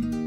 Bye.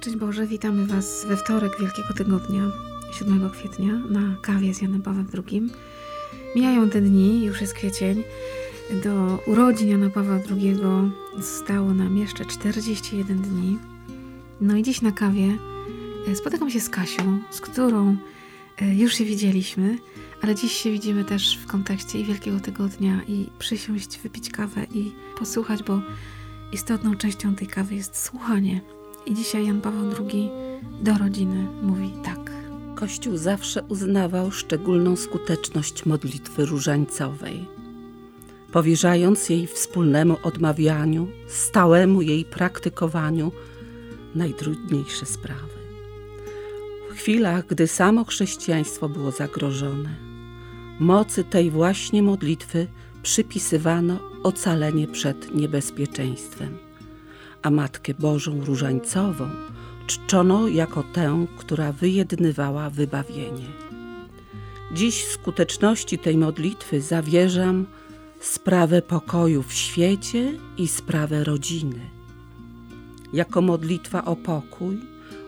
Szczęść Boże, witamy Was we wtorek Wielkiego Tygodnia, 7 kwietnia, na kawie z Janem Pawłem II. Mijają te dni, już jest kwiecień. Do urodzin Jana Pawła II zostało nam jeszcze 41 dni. No i dziś na kawie e, spotykam się z Kasią, z którą e, już się widzieliśmy, ale dziś się widzimy też w kontekście i Wielkiego Tygodnia i przysiąść, wypić kawę i posłuchać, bo istotną częścią tej kawy jest słuchanie i dzisiaj Jan Paweł II do rodziny mówi tak. Kościół zawsze uznawał szczególną skuteczność modlitwy różańcowej, powierzając jej wspólnemu odmawianiu, stałemu jej praktykowaniu najtrudniejsze sprawy. W chwilach, gdy samo chrześcijaństwo było zagrożone, mocy tej właśnie modlitwy przypisywano ocalenie przed niebezpieczeństwem a Matkę Bożą Różańcową czczono jako tę, która wyjednywała wybawienie. Dziś skuteczności tej modlitwy zawierzam sprawę pokoju w świecie i sprawę rodziny. Jako modlitwa o pokój,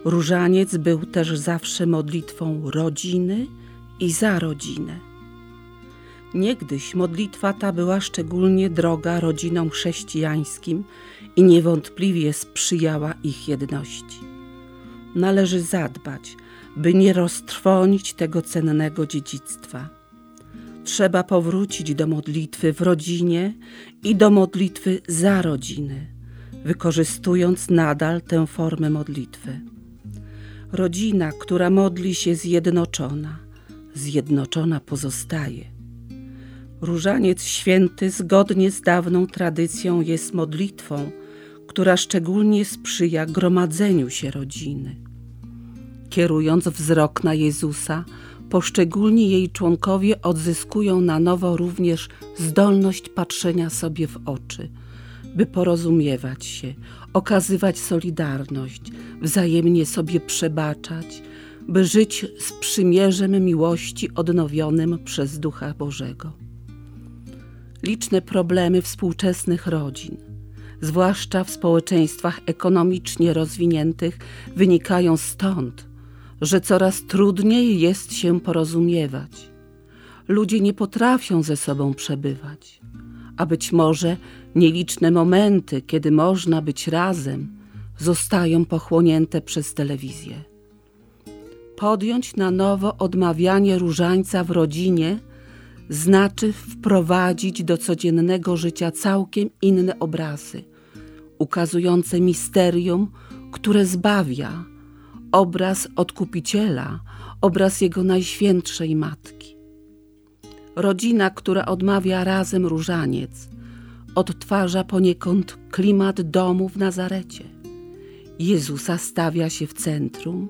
różaniec był też zawsze modlitwą rodziny i za rodzinę. Niegdyś modlitwa ta była szczególnie droga rodzinom chrześcijańskim i niewątpliwie sprzyjała ich jedności. Należy zadbać, by nie roztrwonić tego cennego dziedzictwa. Trzeba powrócić do modlitwy w rodzinie i do modlitwy za rodziny, wykorzystując nadal tę formę modlitwy. Rodzina, która modli się zjednoczona, zjednoczona pozostaje. Różaniec święty zgodnie z dawną tradycją jest modlitwą, która szczególnie sprzyja gromadzeniu się rodziny. Kierując wzrok na Jezusa, poszczególni jej członkowie odzyskują na nowo również zdolność patrzenia sobie w oczy, by porozumiewać się, okazywać solidarność, wzajemnie sobie przebaczać, by żyć z przymierzem miłości odnowionym przez Ducha Bożego. Liczne problemy współczesnych rodzin – zwłaszcza w społeczeństwach ekonomicznie rozwiniętych, wynikają stąd, że coraz trudniej jest się porozumiewać. Ludzie nie potrafią ze sobą przebywać, a być może nieliczne momenty, kiedy można być razem, zostają pochłonięte przez telewizję. Podjąć na nowo odmawianie różańca w rodzinie znaczy wprowadzić do codziennego życia całkiem inne obrazy – ukazujące misterium, które zbawia, obraz odkupiciela, obraz jego najświętszej matki. Rodzina, która odmawia razem różaniec, odtwarza poniekąd klimat domu w Nazarecie. Jezusa stawia się w centrum,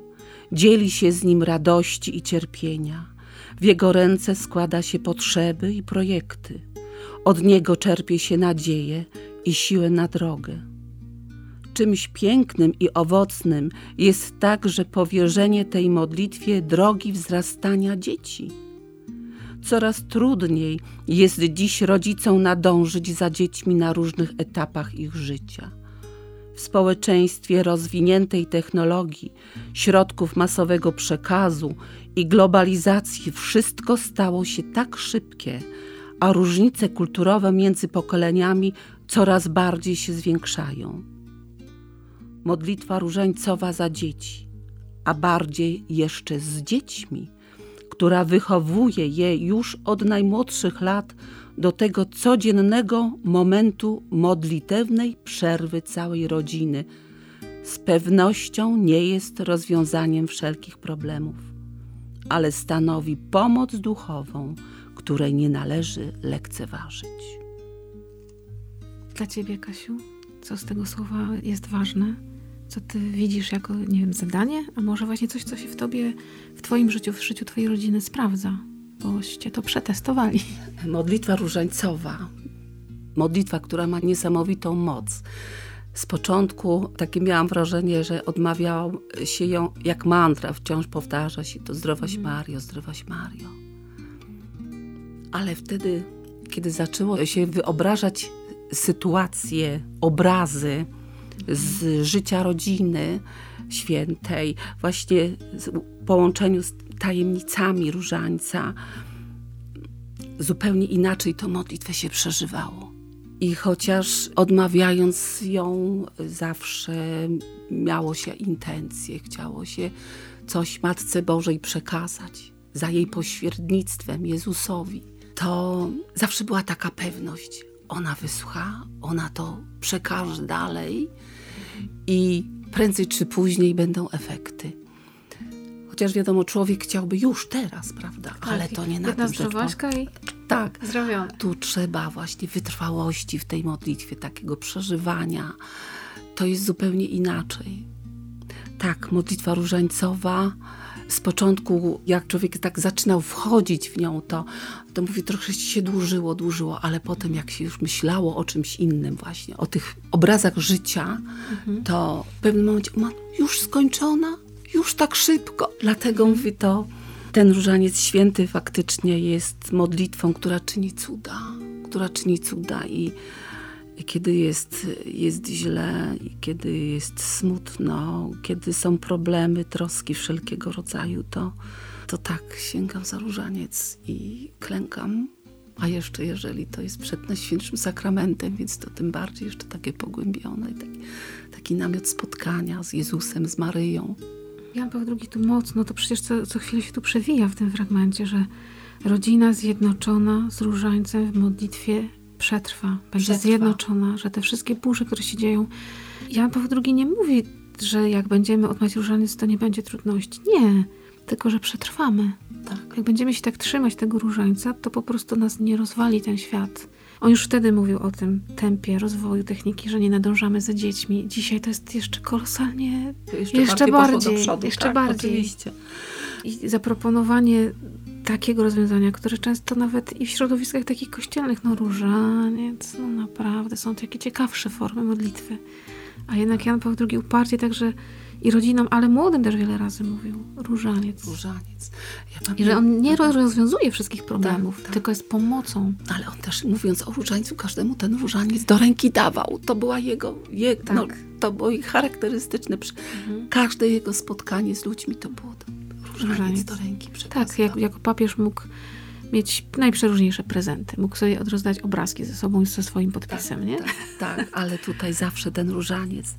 dzieli się z nim radości i cierpienia. W jego ręce składa się potrzeby i projekty. Od niego czerpie się nadzieję i siłę na drogę. Czymś pięknym i owocnym jest także powierzenie tej modlitwie drogi wzrastania dzieci. Coraz trudniej jest dziś rodzicom nadążyć za dziećmi na różnych etapach ich życia. W społeczeństwie rozwiniętej technologii, środków masowego przekazu i globalizacji wszystko stało się tak szybkie, a różnice kulturowe między pokoleniami coraz bardziej się zwiększają modlitwa różańcowa za dzieci, a bardziej jeszcze z dziećmi, która wychowuje je już od najmłodszych lat do tego codziennego momentu modlitewnej przerwy całej rodziny, z pewnością nie jest rozwiązaniem wszelkich problemów, ale stanowi pomoc duchową, której nie należy lekceważyć. Dla ciebie, Kasiu, co z tego słowa jest ważne? Co ty widzisz jako, nie wiem, zadanie? A może właśnie coś, co się w tobie, w twoim życiu, w życiu twojej rodziny sprawdza? Boście to przetestowali. Modlitwa różańcowa. Modlitwa, która ma niesamowitą moc. Z początku takie miałam wrażenie, że odmawiał się ją jak mantra, wciąż powtarza się to zdrowaś mhm. Mario, zdrowaś Mario. Ale wtedy, kiedy zaczęło się wyobrażać sytuacje, obrazy z życia rodziny świętej, właśnie w połączeniu z tajemnicami różańca, zupełnie inaczej to modlitwę się przeżywało. I chociaż odmawiając ją, zawsze miało się intencje, chciało się coś Matce Bożej przekazać za jej pośrednictwem Jezusowi, to zawsze była taka pewność, ona wysłucha, ona to przekaże dalej i prędzej czy później będą efekty. Chociaż wiadomo, człowiek chciałby już teraz, prawda? Tak, Ale to nie na tym rzecz. i tak. Zdrowione. Tu trzeba właśnie wytrwałości w tej modlitwie, takiego przeżywania. To jest zupełnie inaczej. Tak, modlitwa różańcowa z początku, jak człowiek tak zaczynał wchodzić w nią, to, to mówi, trochę się dłużyło, dłużyło, ale potem jak się już myślało o czymś innym właśnie, o tych obrazach życia, mhm. to w pewnym momencie, już skończona? Już tak szybko? Dlatego mhm. mówi to, ten różaniec święty faktycznie jest modlitwą, która czyni cuda, która czyni cuda i kiedy jest, jest źle, kiedy jest smutno, kiedy są problemy, troski wszelkiego rodzaju, to, to tak sięgam za różaniec i klękam. A jeszcze jeżeli to jest przed Najświętszym Sakramentem, więc to tym bardziej jeszcze takie pogłębione, taki, taki namiot spotkania z Jezusem, z Maryją. Jan Paweł II tu mocno, to przecież co, co chwilę się tu przewija w tym fragmencie, że rodzina zjednoczona z różańcem w modlitwie przetrwa, będzie przetrwa. zjednoczona, że te wszystkie burze, które się dzieją. Jan Paweł II nie mówi, że jak będziemy odmawiać różaniec, to nie będzie trudności. Nie, tylko że przetrwamy. Tak. Jak będziemy się tak trzymać tego różańca, to po prostu nas nie rozwali ten świat. On już wtedy mówił o tym tempie rozwoju techniki, że nie nadążamy za dziećmi. Dzisiaj to jest jeszcze kolosalnie, jeszcze, jeszcze bardziej, przodu, jeszcze tak, bardziej. Oczywiście. I zaproponowanie takiego rozwiązania, które często nawet i w środowiskach takich kościelnych, no różaniec, no naprawdę są takie ciekawsze formy modlitwy. A jednak Jan Paweł II uparcie także i rodzinom, ale młodym też wiele razy mówił różaniec. Różaniec. Ja I że on nie rozwiązuje wszystkich problemów, tak, tak. tylko jest pomocą. Ale on też mówiąc o różańcu, każdemu ten różaniec do ręki dawał. To była jego, je, tak. no, to było charakterystyczne. Mhm. Każde jego spotkanie z ludźmi to było różaniec do ręki Tak, jak, jako papież mógł mieć najprzeróżniejsze prezenty. Mógł sobie odrozdać obrazki ze sobą i ze swoim podpisem, tak, nie? Tak, tak, ale tutaj zawsze ten różaniec.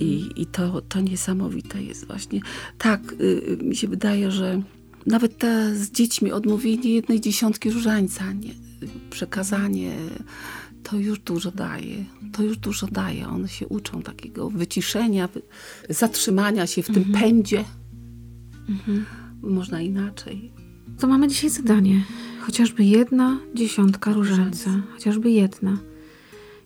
I, i to, to niesamowite jest właśnie. Tak, y, mi się wydaje, że nawet te z dziećmi odmówienie jednej dziesiątki różańca, nie, przekazanie, to już dużo daje. To już dużo daje. One się uczą takiego wyciszenia, zatrzymania się w tym mhm. pędzie Mhm. Można inaczej. To mamy dzisiaj zadanie. Chociażby jedna dziesiątka różańca. Chociażby jedna.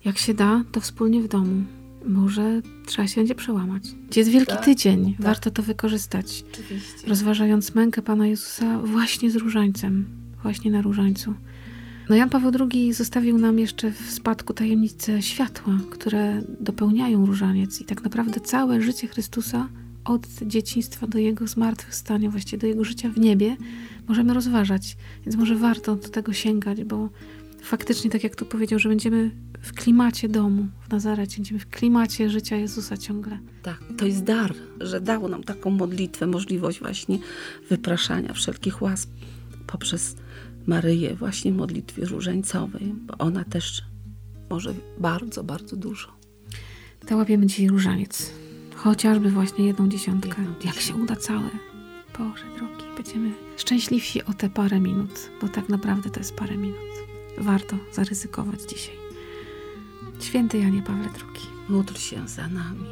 Jak się da, to wspólnie w domu. Może trzeba się będzie przełamać. Jest Wielki tak, Tydzień. Tak. Warto to wykorzystać. Oczywiście. Rozważając mękę Pana Jezusa właśnie z różańcem. Właśnie na różańcu. No Jan Paweł II zostawił nam jeszcze w spadku tajemnice światła, które dopełniają różaniec i tak naprawdę całe życie Chrystusa od dzieciństwa do jego zmartwychwstania, właściwie do jego życia w niebie, możemy rozważać. Więc może warto do tego sięgać, bo faktycznie, tak jak tu powiedział, że będziemy w klimacie domu w Nazarecie, będziemy w klimacie życia Jezusa ciągle. Tak, to jest dar, że dał nam taką modlitwę, możliwość właśnie wypraszania wszelkich łask poprzez Maryję, właśnie modlitwie różańcowej, bo ona też może bardzo, bardzo dużo. To łapiemy dzisiaj różaniec. Chociażby właśnie jedną dziesiątkę. Jedną Jak się uda całe. Boże drogi, będziemy szczęśliwsi o te parę minut, bo tak naprawdę to jest parę minut. Warto zaryzykować dzisiaj. Święty Janie Pawle II. Módl się za nami.